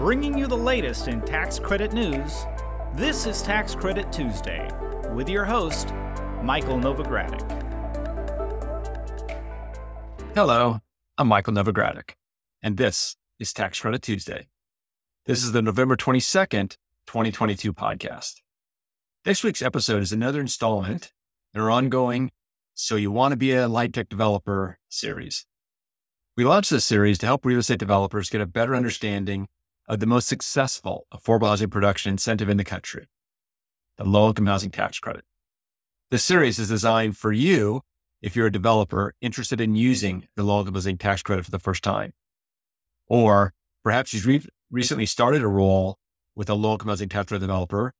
Bringing you the latest in tax credit news, this is Tax Credit Tuesday with your host, Michael Novogradac. Hello, I'm Michael Novogradac, and this is Tax Credit Tuesday. This is the November 22nd, 2022 podcast. This week's episode is another installment in our ongoing So You Want to Be a LIHTC Developer series. We launched this series to help real estate developers get a better understanding of the most successful affordable housing production incentive in the country, the low income housing tax credit. This series is designed for you if you're a developer interested in using the low income housing tax credit for the first time. Or perhaps you've re- recently started a role with a low income housing tax credit developer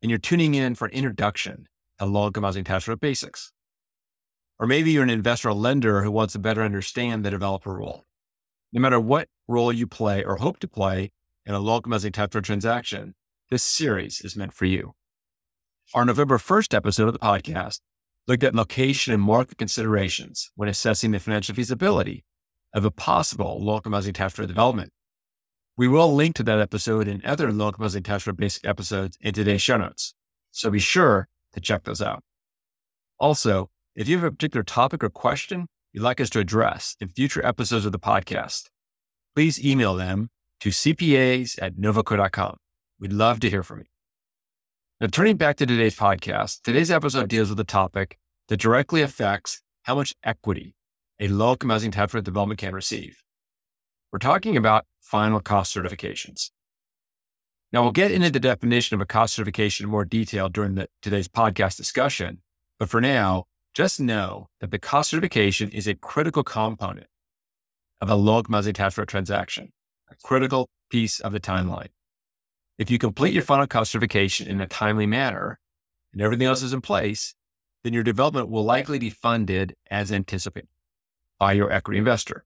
and you're tuning in for an introduction to low income housing tax credit basics. Or maybe you're an investor or lender who wants to better understand the developer role. No matter what role you play or hope to play in a housing tax credit transaction, this series is meant for you. Our November 1st episode of the podcast looked at location and market considerations when assessing the financial feasibility of a possible local housing tax development. We will link to that episode and other local housing tax basic episodes in today's show notes. So be sure to check those out. Also, if you have a particular topic or question you'd like us to address in future episodes of the podcast, please email them to cpas at novoco.com. We'd love to hear from you. Now, turning back to today's podcast, today's episode deals with a topic that directly affects how much equity a low income housing tax credit development can receive. We're talking about final cost certifications. Now, we'll get into the definition of a cost certification in more detail during the, today's podcast discussion. But for now, just know that the cost certification is a critical component of a tax credit transaction, critical piece of the timeline. If you complete your final cost certification in a timely manner and everything else is in place, then your development will likely be funded as anticipated by your equity investor.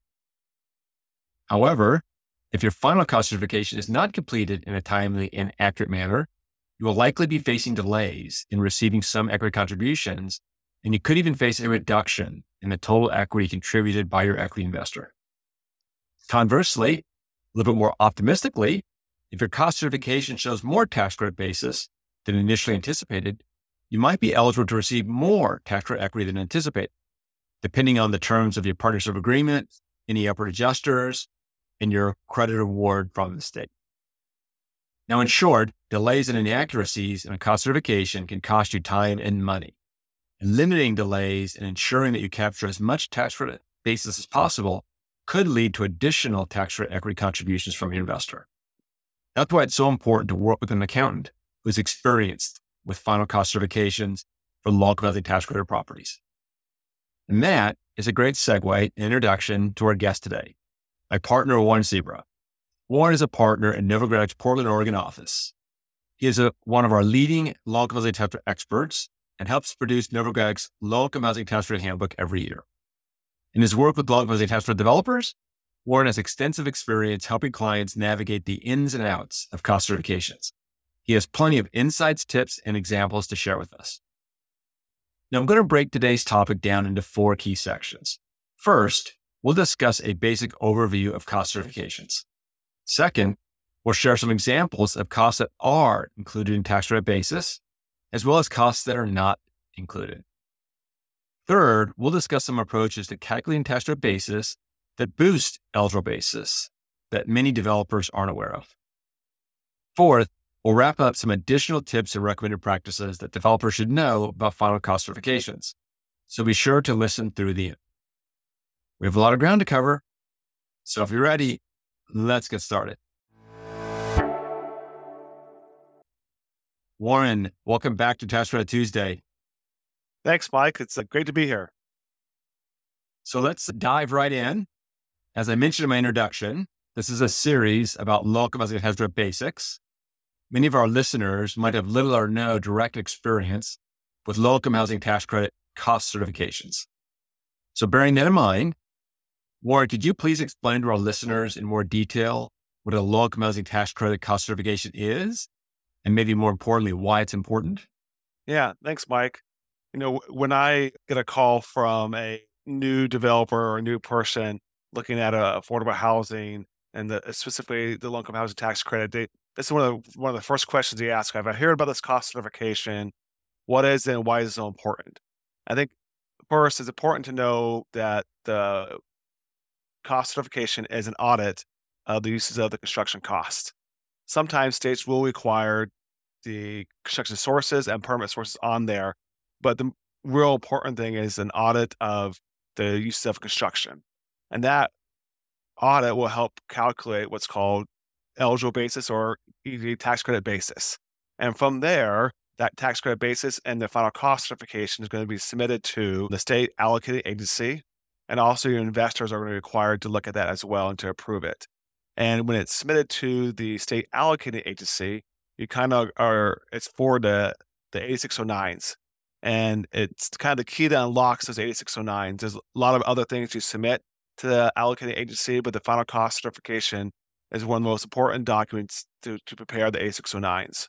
However, if your final cost certification is not completed in a timely and accurate manner, you will likely be facing delays in receiving some equity contributions and you could even face a reduction in the total equity contributed by your equity investor. Conversely, little bit more optimistically, if your cost certification shows more tax credit basis than initially anticipated, you might be eligible to receive more tax credit equity than anticipated, depending on the terms of your partnership agreement, any upward adjusters, and your credit award from the state. Now, in short, delays and inaccuracies in a cost certification can cost you time and money limiting delays and ensuring that you capture as much tax credit basis as possible could lead to additional tax credit equity contributions from your investor. That's why it's so important to work with an accountant who's experienced with final cost certifications for low income housing tax credit properties. And that is a great segue and introduction to our guest today, my partner, Warren Zebra. Warren is a partner in Novogradac's Portland, Oregon office. He is a, one of our leading low income housing tax experts and helps produce Novogradac's low income housing tax credit handbook every year. In his work with income housing tax credit developers, Warren has extensive experience helping clients navigate the ins and outs of cost certifications. He has plenty of insights, tips, and examples to share with us. Now, I'm going to break today's topic down into four key sections. First, we'll discuss a basic overview of cost certifications. Second, we'll share some examples of costs that are included in tax credit basis as well as costs that are not included. Third, we'll discuss some approaches to calculating tax credit basis that boost eligible basis that many developers aren't aware of. Fourth, we'll wrap up some additional tips and recommended practices that developers should know about final cost certifications. So be sure to listen through the end. We have a lot of ground to cover. So if you're ready, let's get started. Warren, welcome back to Tax Credit Tuesday. Thanks, Mike. It's uh, great to be here. So let's dive right in. As I mentioned in my introduction, this is a series about local housing hazard basics. Many of our listeners might have little or no direct experience with low income housing tax credit cost certifications. So bearing that in mind, Warren, could you please explain to our listeners in more detail what a low income housing tax credit cost certification is and maybe more importantly, why it's important? Yeah, thanks, Mike. You know, when I get a call from a new developer or a new person looking at a affordable housing and the, specifically the low income housing tax credit, they, this is one of the, one of the first questions they ask. Have I've heard about this cost certification. What is it and why is it so important? I think first it's important to know that the cost certification is an audit of the uses of the construction cost. Sometimes states will require the construction sources and permit sources on there, but the real important thing is an audit of the use of construction. And that audit will help calculate what's called eligible basis or EV tax credit basis. And from there, that tax credit basis and the final cost certification is going to be submitted to the state allocating agency. And also, your investors are going to be required to look at that as well and to approve it. And when it's submitted to the state allocating agency, you kind of are, it's for the, the 8609s. And it's kind of the key that unlocks those 8609s. There's a lot of other things you submit to the allocating agency, but the final cost certification is one of the most important documents to, to prepare the 8609s.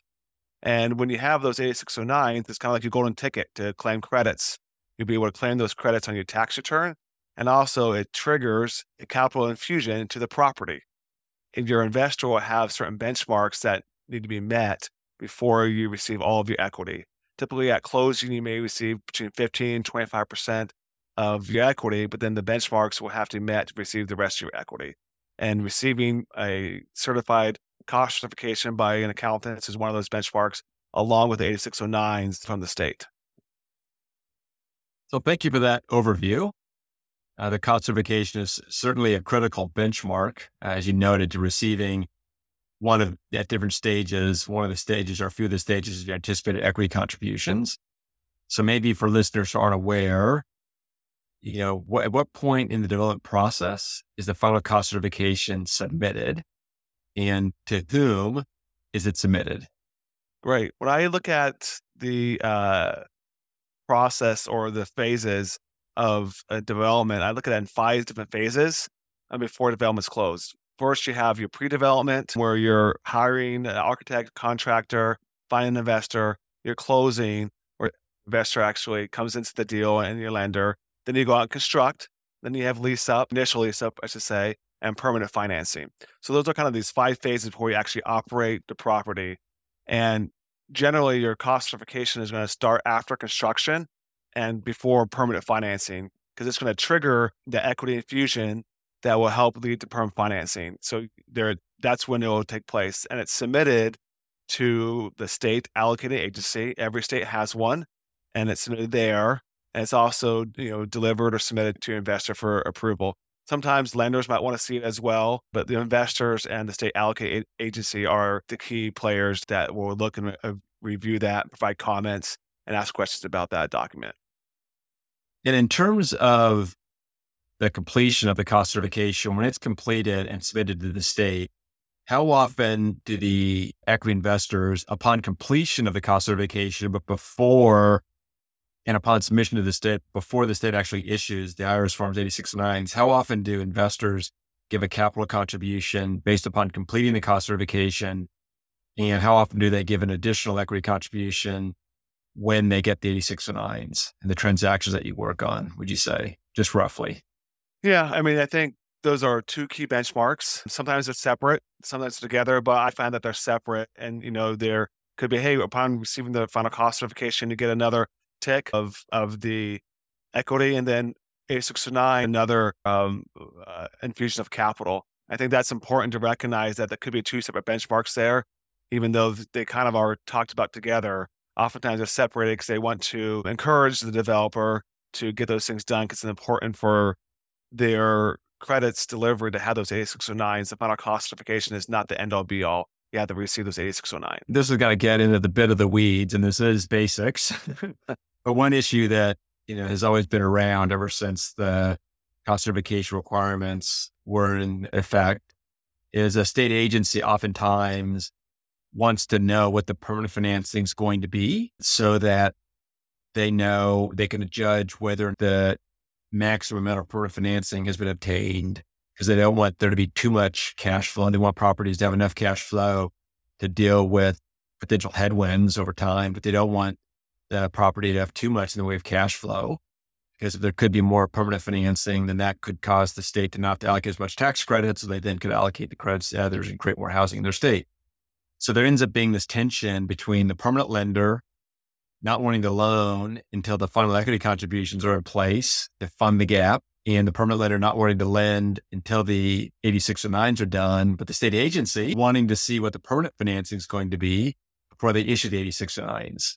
And when you have those 8609s, it's kind of like your golden ticket to claim credits. You'll be able to claim those credits on your tax return. And also, it triggers a capital infusion to the property. And your investor will have certain benchmarks that need to be met before you receive all of your equity. Typically, at closing, you may receive between 15 and 25% of your equity, but then the benchmarks will have to be met to receive the rest of your equity. And receiving a certified cost certification by an accountant is one of those benchmarks, along with the 8609s from the state. So, thank you for that overview. Uh, the cost certification is certainly a critical benchmark, as you noted, to receiving one of at different stages. One of the stages or a few of the stages is anticipated equity contributions. So maybe for listeners who aren't aware, you know, what, at what point in the development process is the final cost certification submitted and to whom is it submitted? Right. When I look at the uh, process or the phases of a development, I look at it in five different phases before development's closed. First, you have your pre-development where you're hiring an architect, contractor, find an investor. You're closing where investor actually comes into the deal and your lender. Then you go out and construct. Then you have lease up, initial lease up, I should say, and permanent financing. So those are kind of these five phases before you actually operate the property. And generally, your cost certification is going to start after construction and before permanent financing because it's going to trigger the equity infusion that will help lead to perm financing. So there, that's when it will take place, and it's submitted to the state allocated agency. Every state has one, and it's submitted there. And it's also you know delivered or submitted to investor for approval. Sometimes lenders might want to see it as well, but the investors and the state allocated agency are the key players that will look and re- uh, review that, provide comments, and ask questions about that document. And in terms of the completion of the cost certification, when it's completed and submitted to the state, how often do the equity investors, upon completion of the cost certification, but before and upon submission to the state, before the state actually issues the IRS Forms 8609s, how often do investors give a capital contribution based upon completing the cost certification? And how often do they give an additional equity contribution when they get the 8609s and the transactions that you work on, would you say, just roughly? Yeah, I mean, I think those are two key benchmarks. Sometimes they're separate, sometimes together, but I find that they're separate. And, you know, there could be, hey, upon receiving the final cost certification, you get another tick of of the equity and then 8609, another um, uh, infusion of capital. I think that's important to recognize that there could be two separate benchmarks there, even though they kind of are talked about together. Oftentimes they're separated because they want to encourage the developer to get those things done because it's important for their credits delivered to have those 8609s. The final cost certification is not the end all be all. You have to receive those 8609. This is going to get into the bit of the weeds, and this is basics. but one issue that you know has always been around ever since the cost certification requirements were in effect is a state agency oftentimes wants to know what the permanent financing is going to be so that they know they can judge whether the maximum amount of permanent financing has been obtained because they don't want there to be too much cash flow they want properties to have enough cash flow to deal with potential headwinds over time, but they don't want the property to have too much in the way of cash flow because if there could be more permanent financing, then that could cause the state to not allocate as much tax credit. So they then could allocate the credits to others and create more housing in their state. So there ends up being this tension between the permanent lender not wanting to loan until the final equity contributions are in place to fund the gap and the permanent lender not wanting to lend until the 8609s are done, but the state agency wanting to see what the permanent financing is going to be before they issue the 8609s.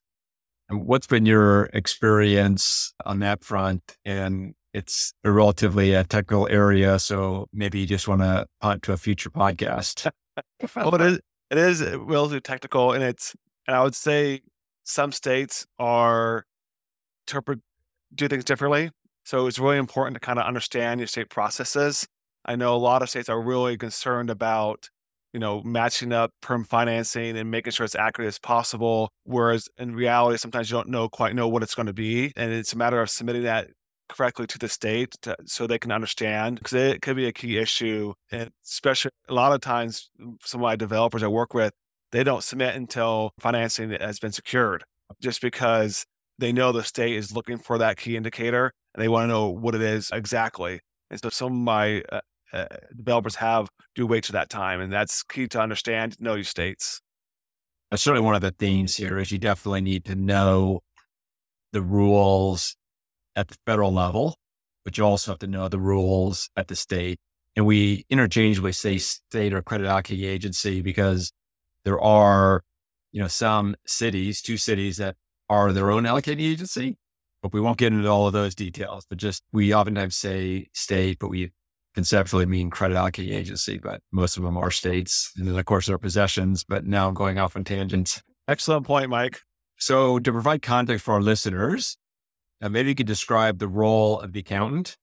And what's been your experience on that front? And it's a relatively uh, technical area, so maybe you just want to punt to a future podcast. well, it is it is relatively technical, and it's and I would say some states are interpret do things differently. So it's really important to kind of understand your state processes. I know a lot of states are really concerned about you know, matching up perm financing and making sure it's accurate as possible. Whereas in reality, sometimes you don't know quite know what it's going to be. And it's a matter of submitting that correctly to the state to, so they can understand because it could be a key issue. And especially a lot of times, some of my developers I work with, they don't submit until financing has been secured just because they know the state is looking for that key indicator and they want to know what it is exactly. And so some of my uh, uh, developers have do wait to that time, and that's key to understand. Know your states. That's certainly one of the themes here. Is you definitely need to know the rules at the federal level, but you also have to know the rules at the state. And we interchangeably say state or credit allocating agency because there are, you know, some cities, two cities that are their own allocating agency, but we won't get into all of those details. But just we oftentimes say state, but we conceptually mean credit allocating agency, but most of them are states. And then, of course, there are possessions, but now I'm going off on tangents. Excellent point, Mike. So, to provide context for our listeners, maybe you could describe the role of the accountant.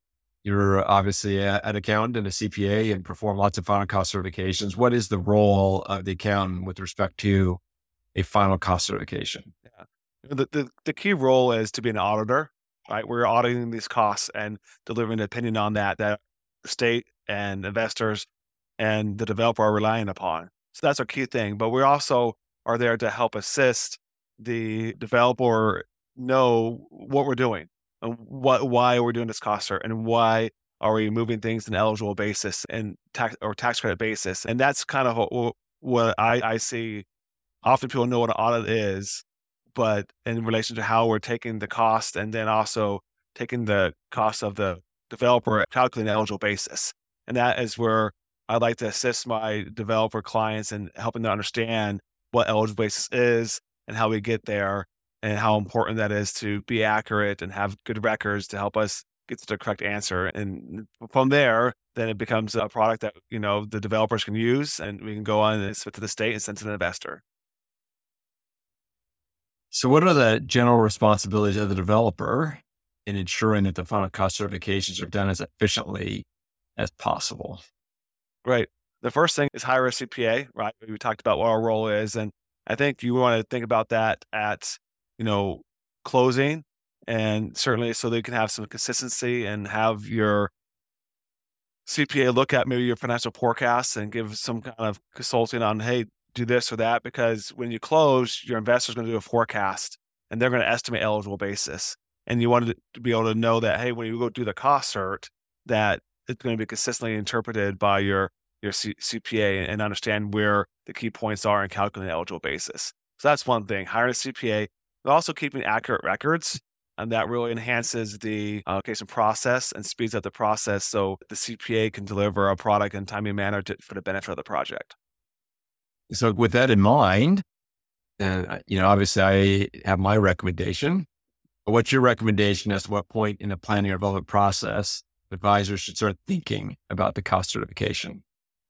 You're obviously a, an accountant and a CPA and perform lots of final cost certifications. What is the role of the accountant with respect to a final cost certification? Yeah. The, the, the key role is to be an auditor, right? We're auditing these costs and delivering an opinion on that that state and investors and the developer are relying upon. So that's our key thing. But we also are there to help assist the developer know what we're doing Uh, and what why we're doing this cost cert and why are we moving things in an eligible basis and tax or tax credit basis. And that's kind of what, what I, I see. Often people know what an audit is, but in relation to how we're taking the cost and then also taking the cost of the developer calculating an eligible basis. And that is where I'd like to assist my developer clients in helping them understand what eligible basis is and how we get there and how important that is to be accurate and have good records to help us get to the correct answer. And from there, then it becomes a product that, you know, the developers can use and we can go on and submit to the state and send to the investor. So what are the general responsibilities of the developer in ensuring that the final cost certifications are done as efficiently as possible? Right. The first thing is hire a CPA, right? We talked about what our role is. And I think you want to think about that at, you know, closing and certainly so they can have some consistency and have your CPA look at maybe your financial forecasts and give some kind of consulting on, hey, do this or that. Because when you close, your investor is going to do a forecast and they're going to estimate eligible basis and you wanted to be able to know that hey when you go do the cost cert that it's going to be consistently interpreted by your your C- cpa and understand where the key points are in calculating eligible basis so that's one thing hiring a cpa but also keeping accurate records and that really enhances the allocation process and speeds up the process so the cpa can deliver a product in a timely manner to, for the benefit of the project so with that in mind and uh, you know obviously i have my recommendation But What's your recommendation as to what point in the planning or development process advisors should start thinking about the cost certification?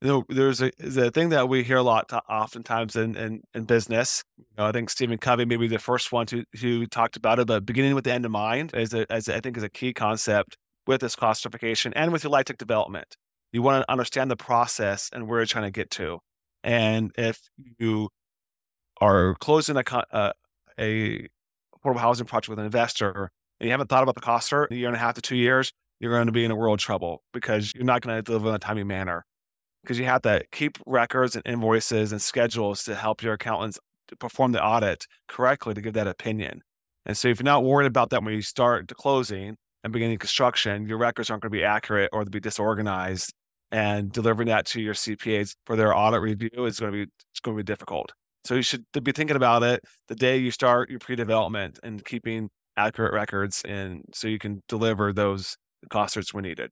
Know, there's a, thing that we hear a lot to, oftentimes in, in, in business. You know, I think Stephen Covey may be the first one to who talked about it, but beginning with the end in mind is a, as I think is a key concept with this cost certification and with your LIHTC development. You want to understand the process and where you're trying to get to. And if you are closing a, uh, a affordable housing project with an investor and you haven't thought about the cost for a year and a half to two years, you're going to be in a world of trouble because you're not going to deliver in a timely manner. Because you have to keep records and invoices and schedules to help your accountants perform the audit correctly to give that opinion. And so if you're not worried about that when you start closing, and beginning construction, your records aren't going to be accurate or they'll be disorganized. And delivering that to your CPAs for their audit review is going to be it's going to be difficult. So you should be thinking about it the day you start your pre-development and keeping accurate records and so you can deliver those cost certs when needed.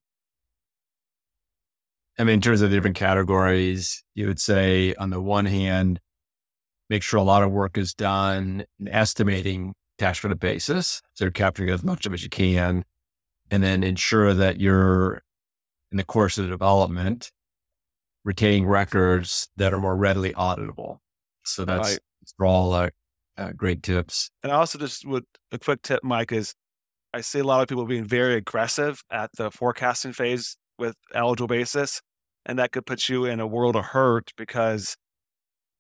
I mean, in terms of the different categories, you would say on the one hand, make sure a lot of work is done in estimating tax credit basis. So you're capturing as much of it as you can. And then ensure that you're in the course of development, retaining records that are more readily auditable. So that's right. for all uh, uh, great tips. And I also just would a quick tip, Mike, is I see a lot of people being very aggressive at the forecasting phase with eligible basis, and that could put you in a world of hurt because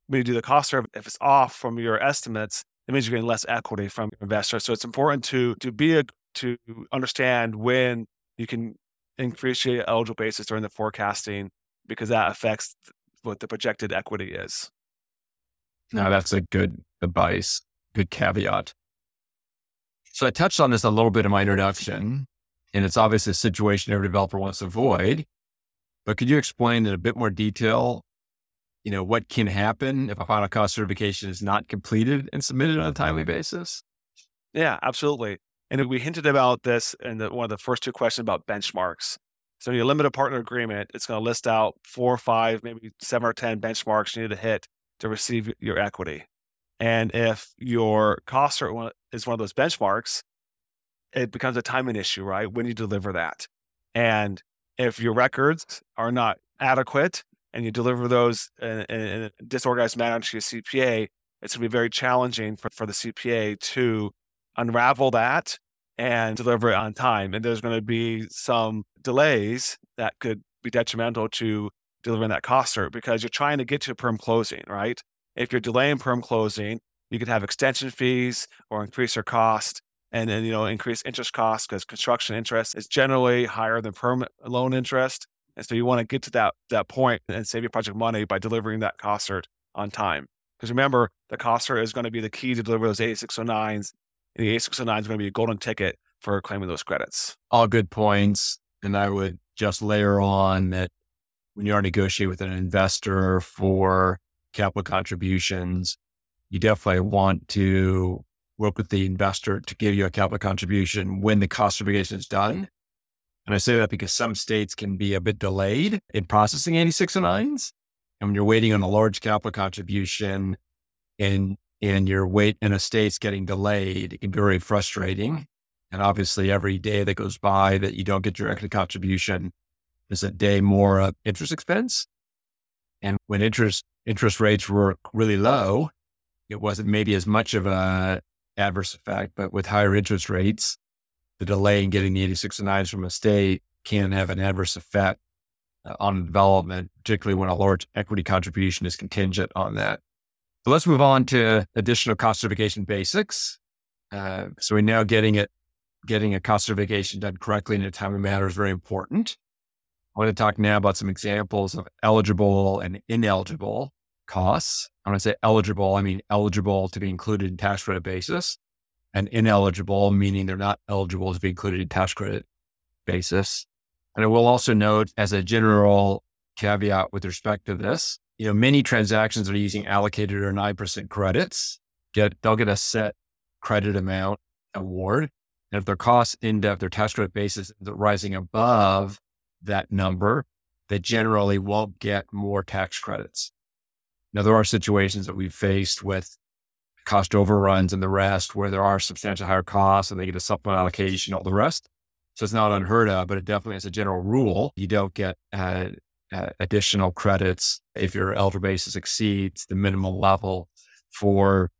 when you do the cost cert, if it's off from your estimates, it means you're getting less equity from your investor. So it's important to to be a, to understand when you can increase your eligible basis during the forecasting because that affects what the projected equity is. Now that's a good advice, good caveat. So I touched on this a little bit in my introduction, and it's obviously a situation every developer wants to avoid. But could you explain in a bit more detail, you know, what can happen if a final cost certification is not completed and submitted on a timely basis? Yeah, absolutely. And we hinted about this in the, one of the first two questions about benchmarks. So in your limited partner agreement, it's going to list out four or five, maybe seven or 10 benchmarks you need to hit to receive your equity. And if your cost is one of those benchmarks, it becomes a timing issue, right? When you deliver that. And if your records are not adequate and you deliver those in, in a disorganized manner to your CPA, it's going to be very challenging for, for the CPA to unravel that and deliver it on time. And there's going to be some delays that could be detrimental to delivering that cost cert because you're trying to get to a perm closing, right? If you're delaying perm closing, you could have extension fees or increase your cost and then, you know, increase interest costs because construction interest is generally higher than permanent loan interest. And so you want to get to that, that point and save your project money by delivering that cost cert on time. Because remember, the cost cert is going to be the key to deliver those 8609s. And the 8609 is going to be a golden ticket for claiming those credits. All good points. And I would just layer on that when you are negotiating with an investor for capital contributions, you definitely want to work with the investor to give you a capital contribution when the cost certification is done. And I say that because some states can be a bit delayed in processing 8609s. And when you're waiting on a large capital contribution and, and your wait in a state's getting delayed, it can be very frustrating. And obviously every day that goes by that you don't get your equity contribution is a day more of interest expense. And when interest interest rates were really low, it wasn't maybe as much of a adverse effect, but with higher interest rates, the delay in getting the 8609s from a state can have an adverse effect uh, on development, particularly when a large equity contribution is contingent on that. So let's move on to additional cost certification basics. Uh, so we're now getting it, getting a cost certification done correctly in a timely manner is very important. I want to talk now about some examples of eligible and ineligible costs. When I say eligible, I mean eligible to be included in tax credit basis and ineligible, meaning they're not eligible to be included in tax credit basis. And I will also note as a general caveat with respect to this, you know, many transactions are using allocated or 9% credits. Get, they'll get a set credit amount award. And if their costs end up, their tax credit basis is rising above that number, they generally won't get more tax credits. Now, there are situations that we've faced with cost overruns and the rest where there are substantial higher costs and they get a supplemental allocation, all the rest. So it's not unheard of, but it definitely as a general rule, you don't get uh, uh, additional credits if your elder basis exceeds the minimum level for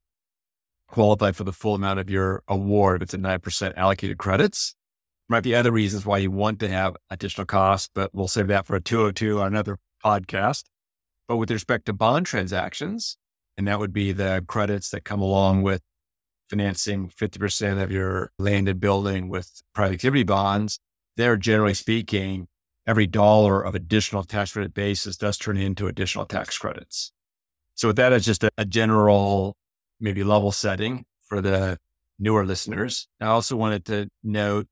qualify for the full amount of your award. If it's a 9% allocated credits, might be other reasons why you want to have additional costs, but we'll save that for a 202 on another podcast. But with respect to bond transactions, and that would be the credits that come along with financing 50% of your landed building with private activity bonds, they're generally speaking, every dollar of additional tax credit basis does turn into additional tax credits. So with that as just a, a general, maybe level setting for the newer listeners, I also wanted to note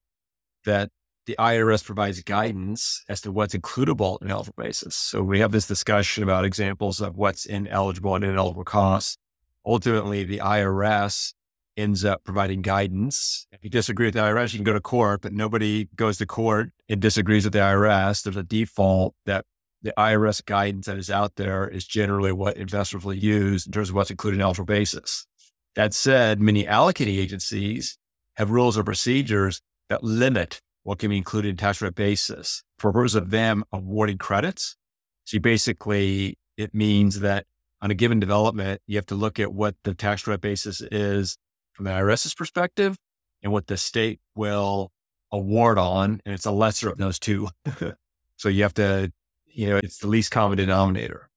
that the IRS provides guidance as to what's includable in eligible basis. So we have this discussion about examples of what's ineligible and ineligible costs. Ultimately, the IRS ends up providing guidance. If you disagree with the IRS, you can go to court, but nobody goes to court and disagrees with the IRS. There's a default that the IRS guidance that is out there is generally what investors will use in terms of what's included in eligible basis. That said, many allocating agencies have rules or procedures that limit what can be included in tax credit basis for purpose of them awarding credits. So basically, it means that on a given development, you have to look at what the tax credit basis is from the IRS's perspective and what the state will award on. And it's a lesser of those two. so you have to, you know, it's the least common denominator.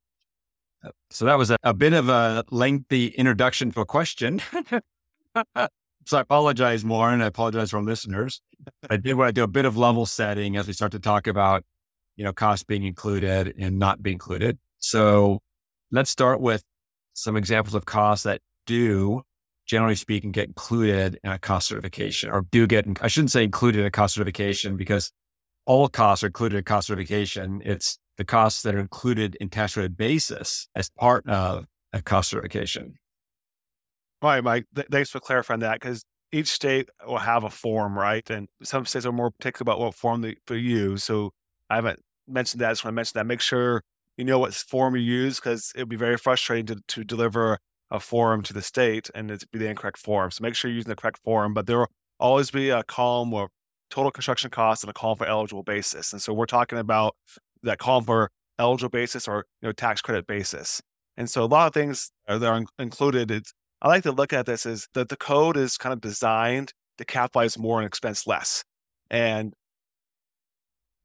So that was a, a bit of a lengthy introduction to a question. so I apologize Warren, I apologize for listeners. I did want to do a bit of level setting as we start to talk about, you know, costs being included and not being included. So let's start with some examples of costs that do generally speaking, get included in a cost certification or do get, I shouldn't say included in a cost certification because all costs are included in cost certification. It's the costs that are included in tax credit basis as part of a cost certification. All right, Mike. Th- thanks for clarifying that because each state will have a form, right? And some states are more particular about what form they, they use. So I haven't mentioned that. I just want to mention that. Make sure you know what form you use because it would be very frustrating to, to deliver a form to the state and it be the incorrect form. So make sure you're using the correct form, but there will always be a column or total construction costs and a column for eligible basis. And so we're talking about that column for eligible basis or you know tax credit basis. And so a lot of things are there included. It's, I LIHTC look at this as that the code is kind of designed to capitalize more and expense less. And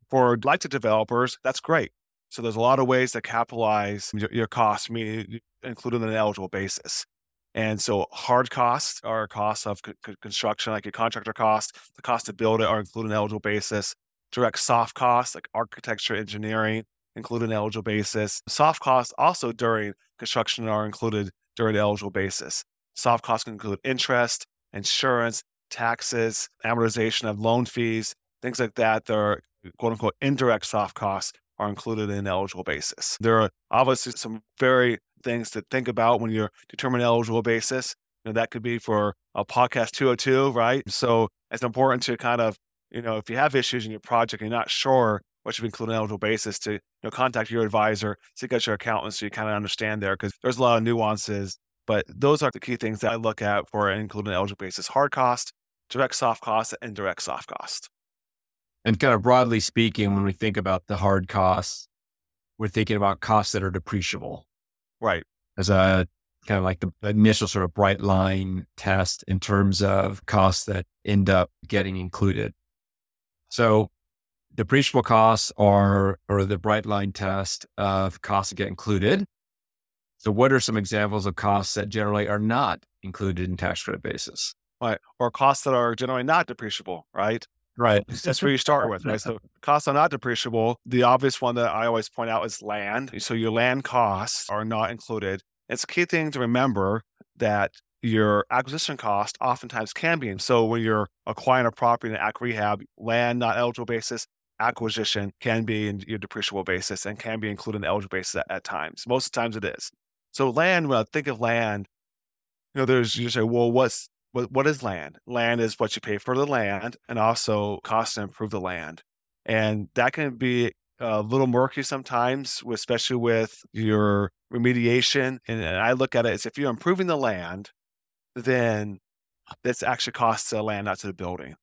for like to developers, that's great. So there's a lot of ways to capitalize your, your costs, meaning included on an eligible basis. And so hard costs are costs of c- construction, like your contractor cost, the cost to build it are included in eligible basis. Direct soft costs, like architecture, engineering, included in eligible basis. Soft costs also during construction are included during the eligible basis. Soft costs can include interest, insurance, taxes, amortization of loan fees, things like that. They're quote unquote indirect soft costs are included in eligible basis. There are obviously some very things to think about when you're determining eligible basis. You know, that could be for a podcast 202, right? So it's important to kind of, you know, if you have issues in your project and you're not sure what should be included in eligible basis to, you know, contact your advisor, seek out your accountant so you kind of understand there because there's a lot of nuances. But those are the key things that I look at for including eligible basis hard cost, direct soft cost, and direct soft cost. And kind of broadly speaking, when we think about the hard costs, we're thinking about costs that are depreciable. Right. As a kind of like the initial sort of bright line test in terms of costs that end up getting included. So depreciable costs are, or the bright line test of costs that get included. So what are some examples of costs that generally are not included in tax credit basis? Right. Or costs that are generally not depreciable, right? Right. That's where you start with, right? So costs are not depreciable. The obvious one that I always point out is land. So your land costs are not included. It's a key thing to remember that your acquisition cost oftentimes can be. And So when you're acquiring a property in act rehab, land not eligible basis, acquisition can be in your depreciable basis and can be included in the eligible basis at, at times. Most of the times it is. So land, when I think of land, you know, there's you say, well, what's what, what is land? Land is what you pay for the land and also cost to improve the land. And that can be a little murky sometimes, especially with your remediation. And I look at it as if you're improving the land, then this actually costs the land, not to the building.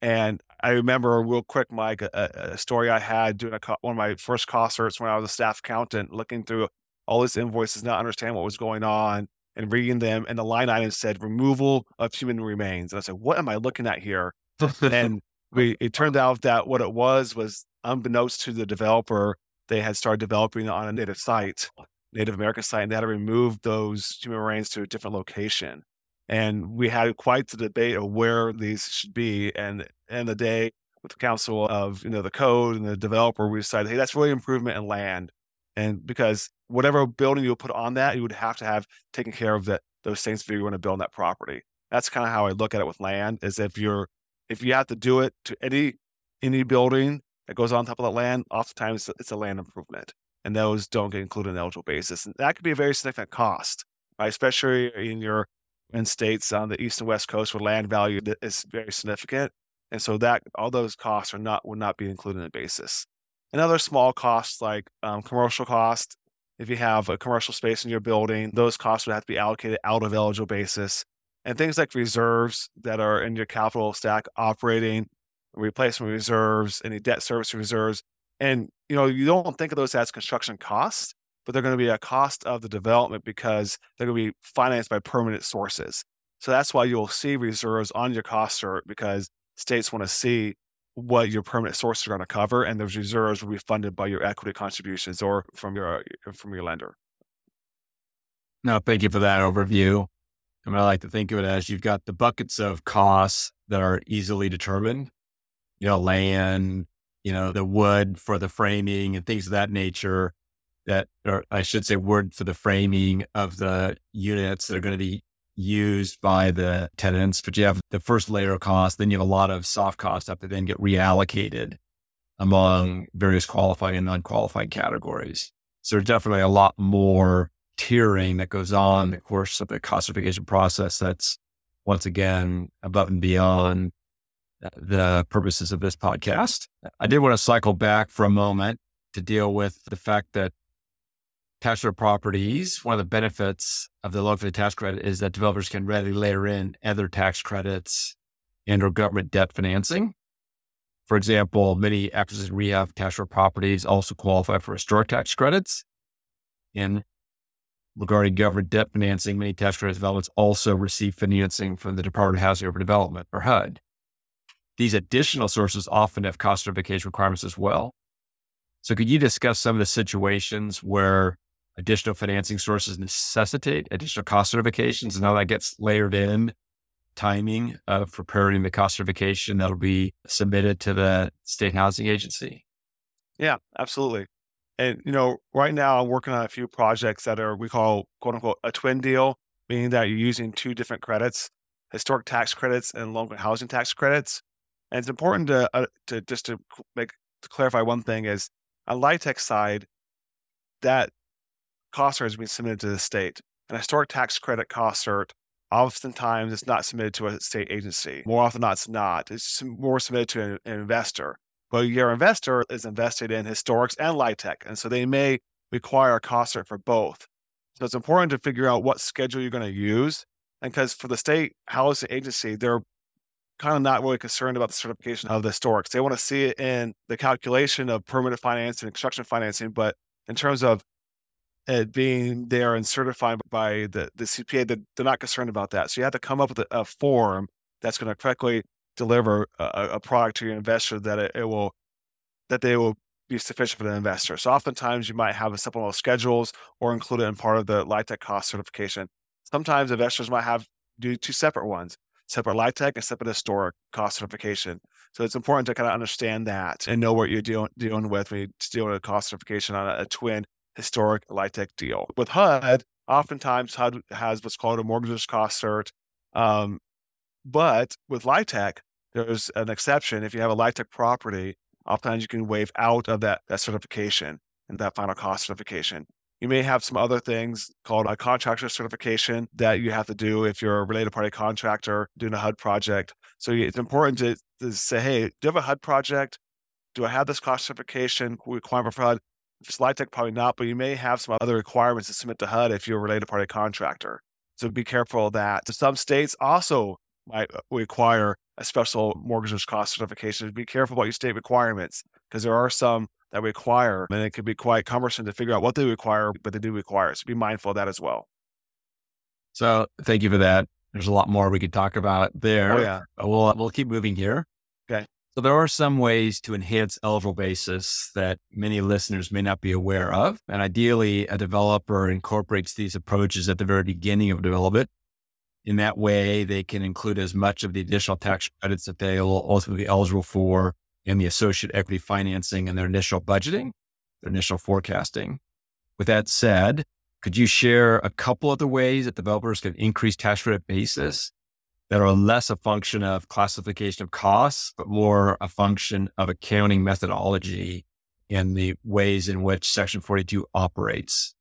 And I remember real quick, Mike, a, a story I had doing a, one of my first cost certs when I was a staff accountant, looking through all these invoices, not understand what was going on and reading them, and the line item said removal of human remains. And I said, what am I looking at here? and we it turned out that what it was was unbeknownst to the developer, they had started developing on a native site, Native American site, and they had to remove those human remains to a different location. And we had quite the debate of where these should be. And in the day, with the council of you know the code and the developer, we decided, hey, that's really improvement in land. And because whatever building you put on that, you would have to have taken care of that those things if you want to build on that property. That's kind of how I look at it with land. Is if you're if you have to do it to any any building that goes on top of that land, oftentimes it's a land improvement, and those don't get included in the eligible basis. And that could be a very significant cost, right? especially in your in states on the east and west coast where land value is very significant. And so that all those costs are not would not be included in the basis. And other small costs like um, commercial cost, if you have a commercial space in your building, those costs would have to be allocated out of eligible basis. And things like reserves that are in your capital stack, operating, replacement reserves, any debt service reserves. And you know, you don't think of those as construction costs, but they're going to be a cost of the development because they're going to be financed by permanent sources. So that's why you'll see reserves on your cost cert because states want to see what your permanent sources are going to cover, and those reserves will be funded by your equity contributions or from your uh, from your lender. No, thank you for that overview. I mean, I like to think of it as you've got the buckets of costs that are easily determined, you know, land, you know, the wood for the framing and things of that nature that or I should say word for the framing of the units that are going to be used by the tenants, but you have the first layer of cost, then you have a lot of soft costs to then get reallocated among various qualified and unqualified categories. So there's definitely a lot more tiering that goes on in the course of the cost certification process that's once again above and beyond the purposes of this podcast. I did want to cycle back for a moment to deal with the fact that tax properties, one of the benefits of the fee tax credit is that developers can readily layer in other tax credits and or government debt financing. For example, many acquisition rehab tax properties also qualify for historic tax credits. And regarding government debt financing, many tax credit developments also receive financing from the Department of Housing Urban Development or HUD. These additional sources often have cost certification requirements as well. So could you discuss some of the situations where additional financing sources necessitate additional cost certifications and how that gets layered in timing of preparing the cost certification that'll be submitted to the state housing agency. Yeah absolutely. And you know right now i'm working on a few projects that are we call quote unquote a twin deal meaning that you're using two different credits historic tax credits and local housing tax credits. And it's important to, uh, to just to make to clarify one thing is on LIHTC side that cost cert has been submitted to the state. An historic tax credit cost cert, oftentimes it's not submitted to a state agency. More often than not, it's not. It's more submitted to an, an investor. But your investor is invested in historics and LIHTC. And so they may require a cost cert for both. So it's important to figure out what schedule you're going to use. And because for the state housing agency, they're kind of not really concerned about the certification of the historics. They want to see it in the calculation of permanent financing and construction financing. But in terms of it being there and certified by the, the CPA, that they're not concerned about that. So you have to come up with a, a form that's going to correctly deliver a, a, product to your investor that it, it, will that they will be sufficient for the investor. So oftentimes you might have a supplemental schedules or include it in part of the LIHTC cost certification. Sometimes investors might have do two separate ones, separate LIHTC and separate historic cost certification. So it's important to kind of understand that and know what you're dealing dealing with when you deal with a cost certification on a, a twin historic LIHTC deal. With HUD, oftentimes HUD has what's called a mortgage cost cert. Um, but with LIHTC, there's an exception. If you have a LIHTC property, oftentimes you can waive out of that, that certification and that final cost certification. You may have some other things called a contractor certification that you have to do if you're a related party contractor doing a HUD project. So it's important to, to say, hey, do you have a HUD project? Do I have this cost certification requirement for HUD? Slide Tech, probably not, but you may have some other requirements to submit to HUD if you're a related party contractor. So be careful of that. Some states also might uh, require a special mortgage cost certification. Be careful about your state requirements because there are some that require, and it can be quite cumbersome to figure out what they require, but they do require. So be mindful of that as well. So thank you for that. There's a lot more we could talk about there. Oh, yeah. We'll, we'll keep moving here. Okay. So there are some ways to enhance eligible basis that many listeners may not be aware of. And ideally, a developer incorporates these approaches at the very beginning of development. In that way, they can include as much of the additional tax credits that they will ultimately be eligible for in the associate equity financing and their initial budgeting, their initial forecasting. With that said, could you share a couple of the ways that developers can increase tax credit basis that are less a function of classification of costs, but more a function of accounting methodology and the ways in which Section 42 operates.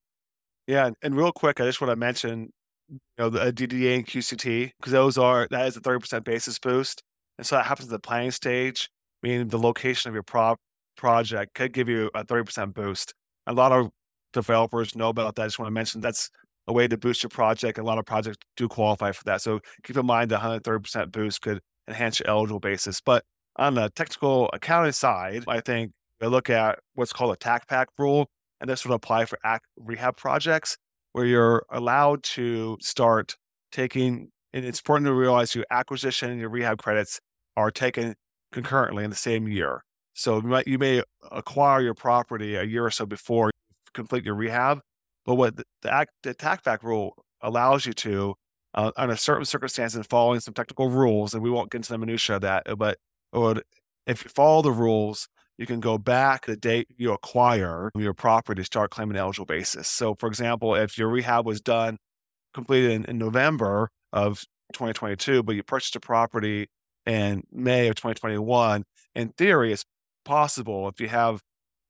Yeah, and real quick, I just want to mention, you know, the uh, DDA and QCT because those are that is a thirty percent basis boost, and so that happens at the planning stage, meaning the location of your pro- project could give you a thirty percent boost. A lot of developers know about that. I just want to mention that's a way to boost your project. A lot of projects do qualify for that. So keep in mind the 130% boost could enhance your eligible basis. But on the technical accounting side, I think I look at what's called a TACPAC rule, and this would apply for acq rehab projects where you're allowed to start taking, and it's important to realize your acquisition and your rehab credits are taken concurrently in the same year. So you, might, you may acquire your property a year or so before you complete your rehab, but what the, act, the TACPAC rule allows you to, uh, under certain circumstances and following some technical rules, and we won't get into the minutia of that, but would, if you follow the rules, you can go back the date you acquire your property to start claiming an eligible basis. So, for example, if your rehab was done, completed in, in November of 2022, but you purchased a property in May of 2021, in theory, it's possible if you have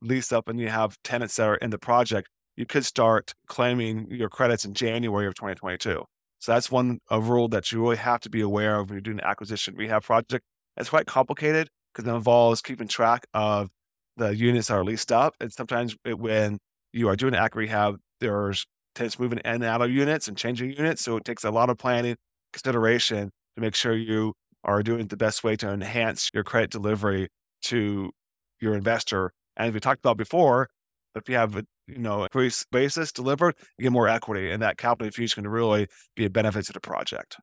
lease up and you have tenants that are in the project, you could start claiming your credits in January of 2022. So that's one a rule that you really have to be aware of when you're doing an acquisition rehab project. It's quite complicated because it involves keeping track of the units that are leased up. And sometimes it, when you are doing acq rehab, there's tenants moving in and out of units and changing units. So it takes a lot of planning consideration to make sure you are doing the best way to enhance your credit delivery to your investor. And as we talked about before, if you have you know increased basis delivered, you get more equity, and that capital infusion can really be a benefit to the project.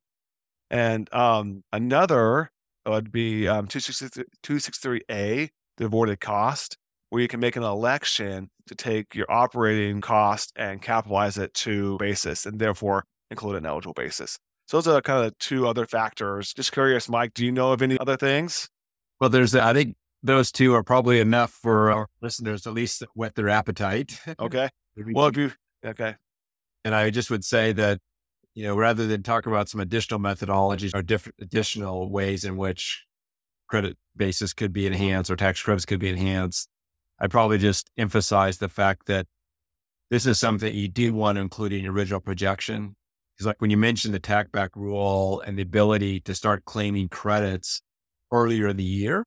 And um, another would be um, 263A, the avoided cost, where you can make an election to take your operating cost and capitalize it to basis, and therefore include an eligible basis. So those are kind of two other factors. Just curious, Mike, do you know of any other things? Well, there's, I think those two are probably enough for our listeners at least whet their appetite. Okay. well, if you, okay. And I just would say that, you know, rather than talk about some additional methodologies or different additional ways in which credit basis could be enhanced or tax credits could be enhanced, I'd probably just emphasize the fact that this is something you do want to include in your original projection. Because like when you mentioned the tack back rule and the ability to start claiming credits earlier in the year,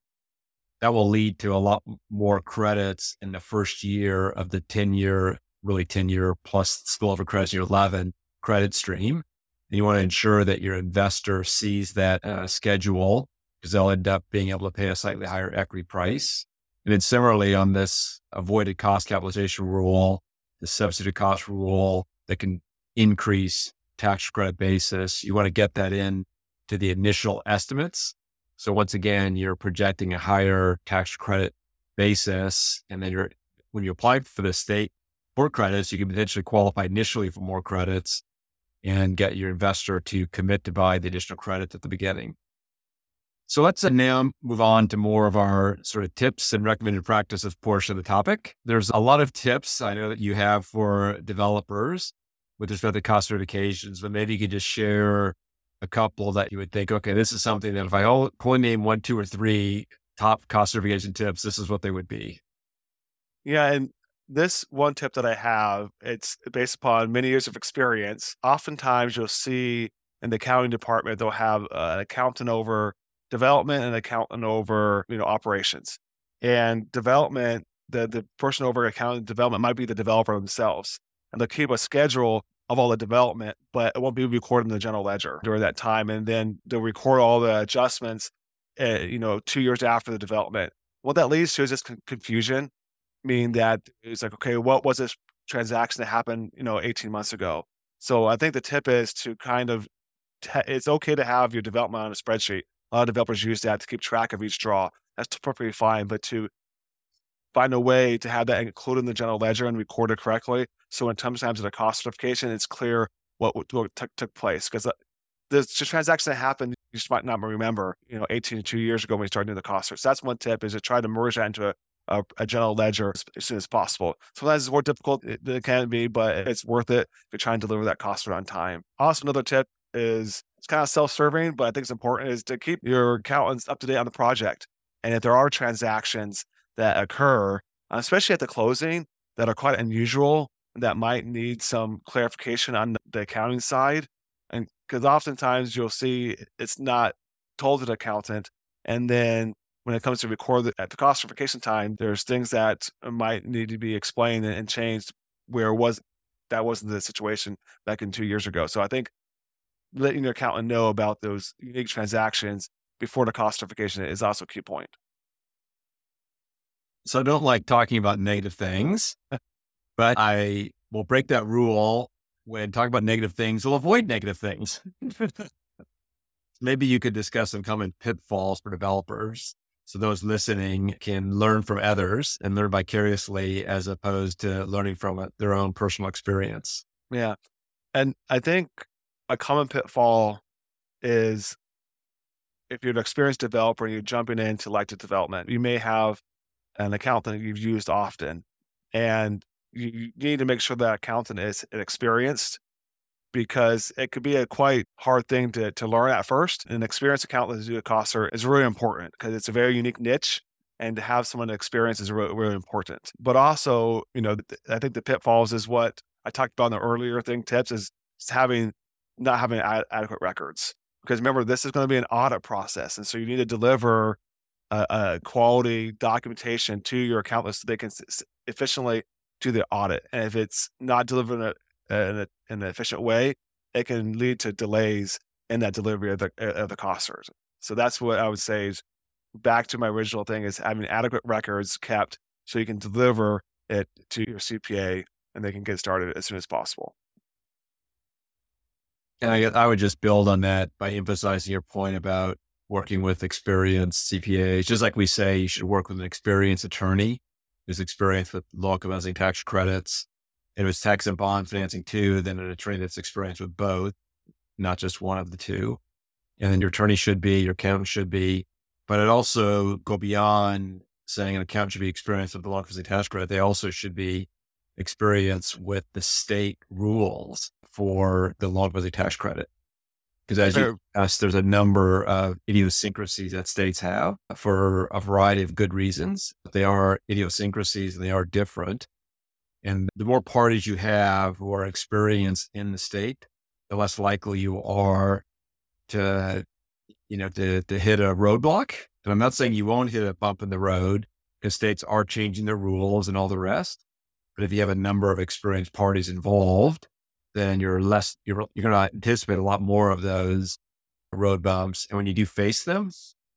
that will lead to a lot more credits in the first year of the 10 year, really 10 year plus school spillover credits, year 11 credit stream. And you want to ensure that your investor sees that uh, schedule because they'll end up being able to pay a slightly higher equity price. And then similarly on this avoided cost capitalization rule, the substitute cost rule that can increase tax credit basis, you want to get that in to the initial estimates so once again, you're projecting a higher tax credit basis. And then you're, when you apply for the state for credits, you can potentially qualify initially for more credits and get your investor to commit to buy the additional credit at the beginning. So let's uh, now move on to more of our sort of tips and recommended practices portion of the topic. There's a lot of tips I know that you have for developers with respect to cost certifications, but maybe you could just share a couple that you would think, okay, this is something that if I only name one, two, or three top cost certification tips, this is what they would be. Yeah. And this one tip that I have, it's based upon many years of experience. Oftentimes you'll see in the accounting department, they'll have uh, an accountant over development and an accountant over, you know, operations. And development, the, the person over accounting development might be the developer themselves. And they'll keep a schedule of all the development, but it won't be recorded in the general ledger during that time. And then they'll record all the adjustments, uh, you know, two years after the development. What that leads to is just confusion, meaning that it's like, okay, what was this transaction that happened, you know, 18 months ago? So I think the tip is to kind of, it's okay to have your development on a spreadsheet. A lot of developers use that to keep track of each draw. That's perfectly fine. But to find a way to have that included in the general ledger and record it correctly. So when sometimes at the cost certification, it's clear what, what took, took place because uh, the, transaction that happened, you just might not remember, you know, 18 to two years ago when you started doing the cost So that's one tip is to try to merge that into a, a, a, general ledger as soon as possible. Sometimes it's more difficult than it can be, but it's worth it if you're trying to deliver that cost on time. Also, another tip is it's kind of self-serving, but I think it's important is to keep your accountants up to date on the project. And if there are transactions that occur, especially at the closing, that are quite unusual, that might need some clarification on the accounting side, and because oftentimes you'll see it's not told to the accountant, and then when it comes to record at the cost verification time, there's things that might need to be explained and changed where was that wasn't the situation back in two years ago. So I think letting your accountant know about those unique transactions before the cost certification is also a key point. So I don't like talking about negative things, but I will break that rule when talking about negative things. We'll avoid negative things. Maybe you could discuss some common pitfalls for developers so those listening can learn from others and learn vicariously as opposed to learning from uh, their own personal experience. Yeah. And I think a common pitfall is if you're an experienced developer and you're jumping into LIHTC development, you may have an account that you've used often, and you, need to make sure that accountant is experienced because it could be a quite hard thing to, to learn at first. An experienced accountant to do a cost is really important because it's a very unique niche and to have someone experience is really, really important. But also, you know, I think the pitfalls is what I talked about in the earlier thing tips is having not having ad- adequate records. Because remember, this is going to be an audit process. And so you need to deliver a, a quality documentation to your accountant so they can s- efficiently do the audit. And if it's not delivered in, a, in, a, in an efficient way, it can lead to delays in that delivery of the, of the cost certs. So that's what I would say is back to my original thing is having adequate records kept so you can deliver it to your CPA and they can get started as soon as possible. And I, I would just build on that by emphasizing your point about working with experienced CPAs. Just like we say, you should work with an experienced attorney who's experience with low income housing tax credits. It was tax and bond financing too, then an attorney that's experienced with both, not just one of the two. And then your attorney should be, your accountant should be, but it also go beyond saying an accountant should be experienced with the low income housing tax credit. They also should be experienced with the state rules for the long the tax credit. Because as you asked, there's a number of idiosyncrasies that states have for a variety of good reasons. They are idiosyncrasies and they are different. And the more parties you have who are experienced in the state, the less likely you are to, you know, to, to hit a roadblock. And I'm not saying you won't hit a bump in the road because states are changing their rules and all the rest. But if you have a number of experienced parties involved, then you're less, you're, you're going to anticipate a lot more of those road bumps. And when you do face them,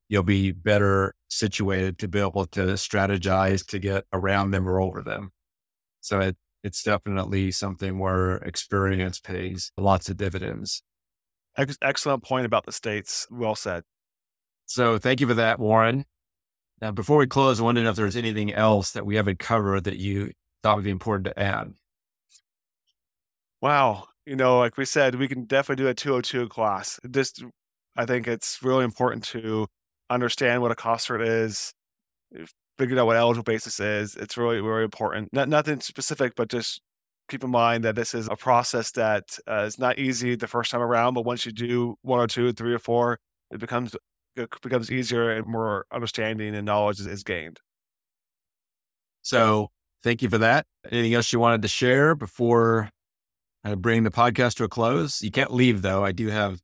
you'll be better situated to be able to strategize to get around them or over them. So it, it's definitely something where experience pays lots of dividends. Excellent point about the states. Well said. So thank you for that, Warren. Now, before we close, I wanted to know if there's anything else that we haven't covered that you thought would be important to add. Wow. You know, like we said, we can definitely do a 202 class. Just, I think it's really important to understand what a cost cert is, figure out what eligible basis is. It's really, really important. Not, nothing specific, but just keep in mind that this is a process that uh, is not easy the first time around, but once you do one or two, three or four, it becomes it becomes easier and more understanding and knowledge is, is gained. So, thank you for that. Anything else you wanted to share before uh, bring the podcast to a close. You can't leave though. I do have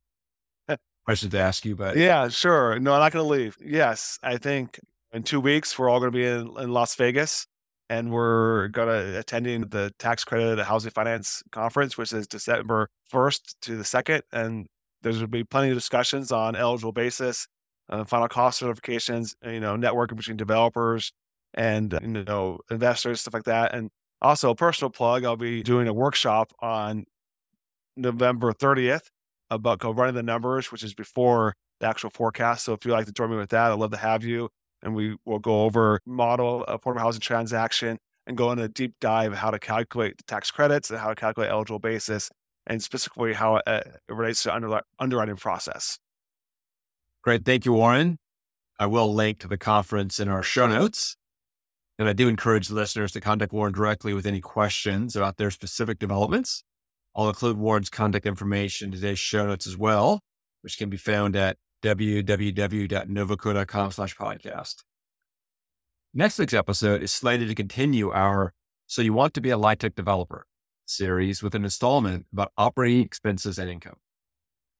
questions to ask you, but yeah, sure. No, I'm not going to leave. Yes, I think in two weeks we're all going to be in, in Las Vegas, and we're going to attending the tax credit housing finance conference, which is December 1st to the 2nd, and there's going to be plenty of discussions on eligible basis, uh, final cost certifications, you know, networking between developers and you know investors, stuff like that, and also, a personal plug, I'll be doing a workshop on November 30th about running the numbers, which is before the actual forecast. So if you'd like to join me with that, I'd love to have you. And we will go over model affordable housing transaction and go into a deep dive of how to calculate the tax credits and how to calculate eligible basis and specifically how it, uh, it relates to under, underwriting process. Great. Thank you, Warren. I will link to the conference in our show notes. And I do encourage listeners to contact Warren directly with any questions about their specific developments. I'll include Warren's contact information in today's show notes as well. which can be found at www.novoco.com slash podcast. Next week's episode is slated to continue our So You Want to Be a LIHTC Developer series with an installment about operating expenses and income.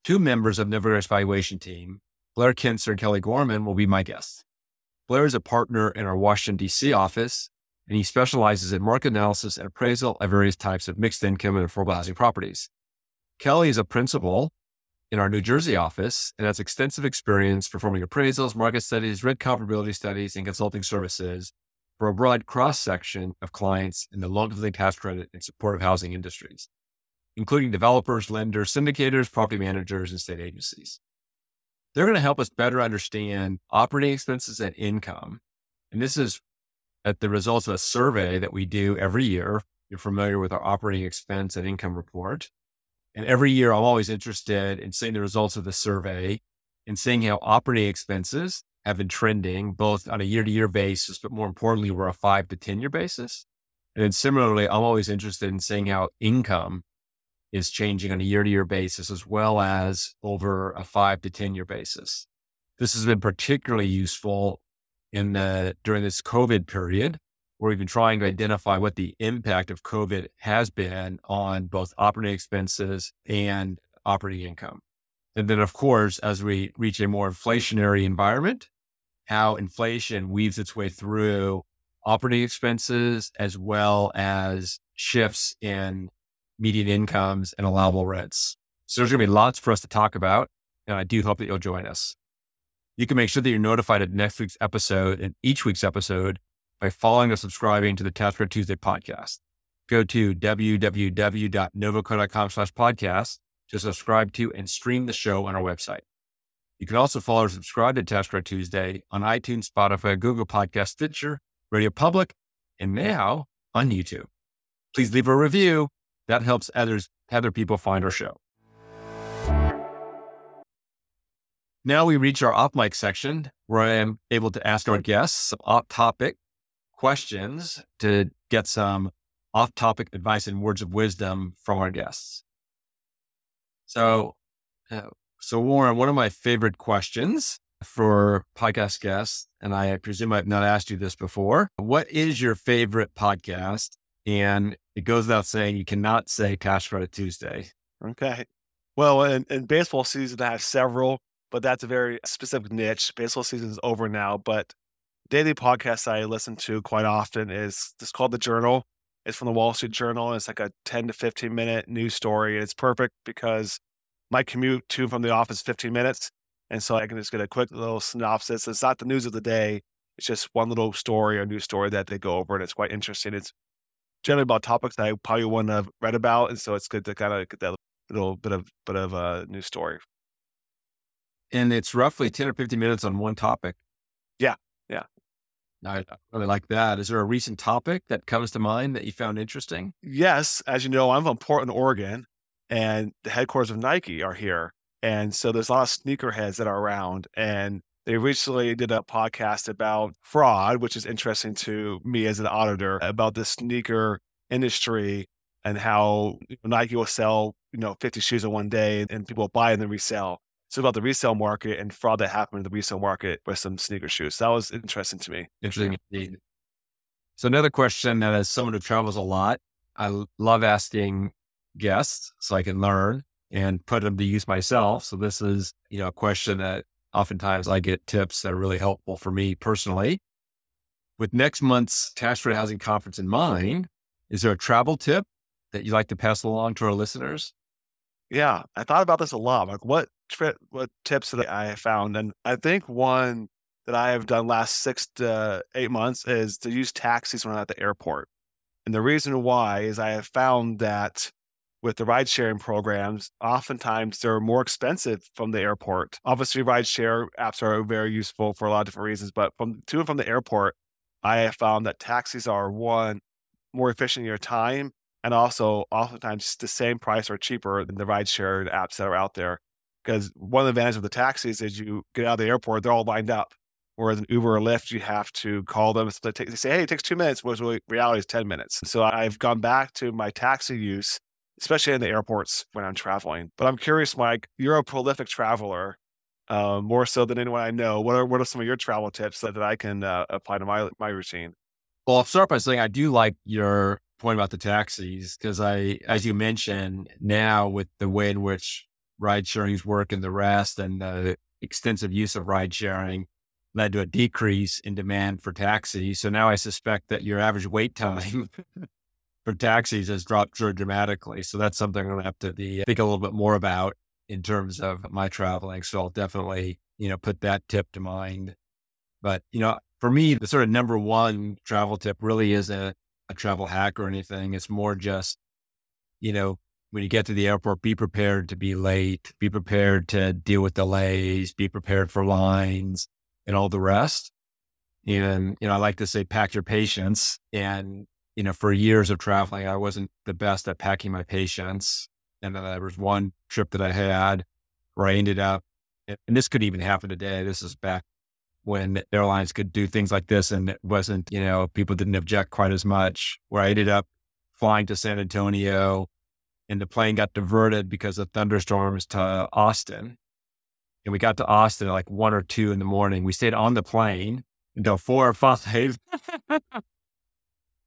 Two members of Novogradac's valuation team, Blair Kincer and Kelly Gorman, will be my guests. Blair is a partner in our Washington, D.C. office, and he specializes in market analysis and appraisal of various types of mixed income and affordable housing properties. Kelly is a principal in our New Jersey office and has extensive experience performing appraisals, market studies, rent comparability studies, and consulting services for a broad cross section of clients in the long living tax credit and supportive housing industries, including developers, lenders, syndicators, property managers, and state agencies. They're going to help us better understand operating expenses and income. And this is at the results of a survey that we do every year. You're familiar with our operating expense and income report. And every year, I'm always interested in seeing the results of the survey and seeing how operating expenses have been trending both on a year to year basis, but more importantly, we're a five to 10 year basis. And then similarly, I'm always interested in seeing how income is changing on a year to year basis, as well as over a five to 10 year basis. This has been particularly useful in the, during this COVID period, where we've been trying to identify what the impact of COVID has been on both operating expenses and operating income. And then, of course, as we reach a more inflationary environment, how inflation weaves its way through operating expenses as well as shifts in median incomes and allowable rents. So there's going to be lots for us to talk about. And I do hope that you'll join us. You can make sure that you're notified of next week's episode and each week's episode by following or subscribing to the Credit Tuesday podcast. Go to www.novoco.com slash podcast to subscribe to and stream the show on our website. You can also follow or subscribe to Credit Tuesday on iTunes, Spotify, Google Podcast, Stitcher, Radio Public, and now on YouTube. Please leave a review. That helps others, other people find our show. Now we reach our off mic section where I am able to ask our guests some off topic questions to get some off topic advice and words of wisdom from our guests. So, uh, so Warren, one of my favorite questions for podcast guests, and I presume I've not asked you this before. What is your favorite podcast? And it goes without saying, you cannot say Tax Credit Tuesday. Okay. Well, in, in baseball season, I have several, but that's a very specific niche. Baseball season is over now, but daily podcast I listen to quite often is this called The Journal. It's from the Wall Street Journal. And it's like a 10 to 15 minute news story. And it's perfect because my commute to and from the office 15 minutes. And so I can just get a quick little synopsis. It's not the news of the day. It's just one little story or news story that they go over. And it's quite interesting. It's generally about topics that I probably wouldn't have read about. And so it's good to kind of get that little bit of bit of a new story. And it's roughly 10 or 15 minutes on one topic. Yeah. Yeah. I really like that. Is there a recent topic that comes to mind that you found interesting? Yes. As you know, I'm from Portland, Oregon, and the headquarters of Nike are here. And so there's a lot of sneakerheads that are around. And they recently did a podcast about fraud, which is interesting to me as an auditor about the sneaker industry and how Nike will sell, you know, 50 shoes in one day and people buy and then resell. So about the resale market and fraud that happened in the resale market with some sneaker shoes. That was interesting to me. Interesting indeed. So another question that as someone who travels a lot, I love asking guests so I can learn and put them to use myself. So this is, you know, a question that oftentimes I get tips that are really helpful for me personally. With next month's Credit Housing Conference in mind, is there a travel tip that you'd like to pass along to our listeners? Yeah, I thought about this a lot. Like, what what tips that I have found, and I think one that I have done last six to eight months is to use taxis when I'm at the airport. And the reason why is I have found that with the ride sharing programs, oftentimes they're more expensive from the airport. Obviously, ride share apps are very useful for a lot of different reasons, but from to and from the airport, I have found that taxis are one more efficient in your time and also oftentimes the same price or cheaper than the ride share apps that are out there. Because one of the advantages of the taxis is you get out of the airport, they're all lined up. Whereas an Uber or Lyft, you have to call them. So they, say, hey, it takes two minutes, which really reality is 10 minutes. So I've gone back to my taxi use especially in the airports when I'm traveling. But I'm curious, Mike, you're a prolific traveler, uh, more so than anyone I know. What are what are some of your travel tips that, that I can uh, apply to my my routine? Well, I'll start by saying I do like your point about the taxis because I, as you mentioned, now with the way in which ride sharing's work and the rest and the extensive use of ride sharing led to a decrease in demand for taxis. So now I suspect that your average wait time for taxis has dropped dramatically. So that's something I'm going to have to be, uh, think a little bit more about in terms of my traveling. So I'll definitely, you know, put that tip to mind. But, you know, for me, the sort of number one travel tip really is a, a travel hack or anything. It's more just, you know, when you get to the airport, be prepared to be late, be prepared to deal with delays, be prepared for lines and all the rest. And, you know, I like to say, pack your patience. And, you know, for years of traveling, I wasn't the best at packing my patience. And then there was one trip that I had where I ended up, and this could even happen today. This is back when airlines could do things like this and it wasn't, you know, people didn't object quite as much, where I ended up flying to San Antonio and the plane got diverted because of thunderstorms to Austin. And we got to Austin at like one or two in the morning. We stayed on the plane until four or five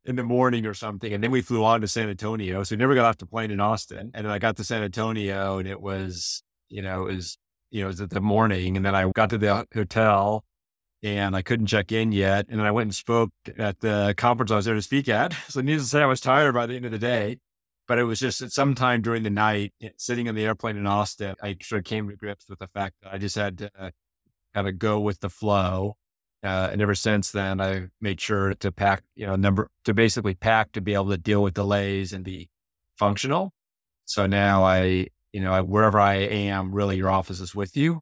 in the morning or something. And then we flew on to San Antonio. So we never got off the plane in Austin. And then I got to San Antonio and it was, you know, it was, you know, it was the morning. And then I got to the hotel and I couldn't check in yet. And then I went and spoke at the conference I was there to speak at. So needless to say, I was tired by the end of the day. But it was just at some time during the night, eh, sitting in the airplane in Austin, I sort of came to grips with the fact that I just had to uh, kind of go with the flow. Uh, and ever since then, I made sure to pack, you know, number to basically pack to be able to deal with delays and be functional. So now I, you know, I, wherever I am, really your office is with you.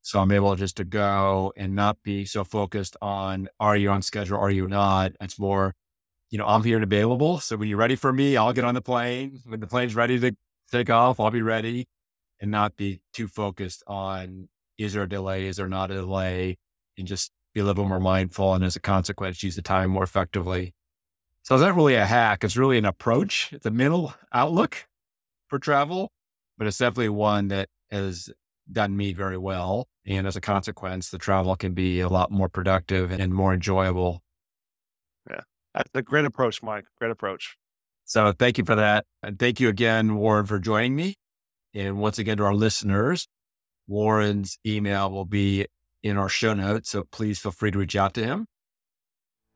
So I'm able just to go and not be so focused on are you on schedule, are you not? It's more, you know, I'm here and available. So when you're ready for me, I'll get on the plane. When the plane's ready to take off, I'll be ready and not be too focused on is there a delay, is there not a delay, and just be a little more mindful. And as a consequence, use the time more effectively. So it's not really a hack. It's really an approach. It's a mental outlook for travel, but it's definitely one that has done me very well. And as a consequence, the travel can be a lot more productive and more enjoyable Yeah. that's a great approach, Mike. Great approach. So thank you for that. And thank you again, Warren, for joining me. And once again, to our listeners, Warren's email will be in our show notes. So please feel free to reach out to him.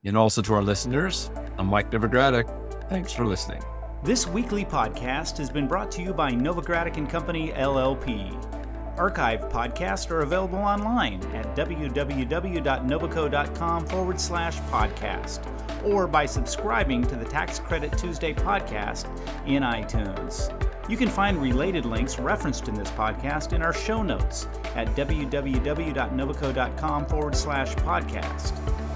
And also to our listeners, I'm Mike Novogradac. Thanks for listening. This weekly podcast has been brought to you by Novogradac and Company LLP. Archived podcasts are available online at www.novoco.com forward slash podcast or by subscribing to the Tax Credit Tuesday podcast in iTunes. You can find related links referenced in this podcast in our show notes at www.novoco.com forward slash podcast.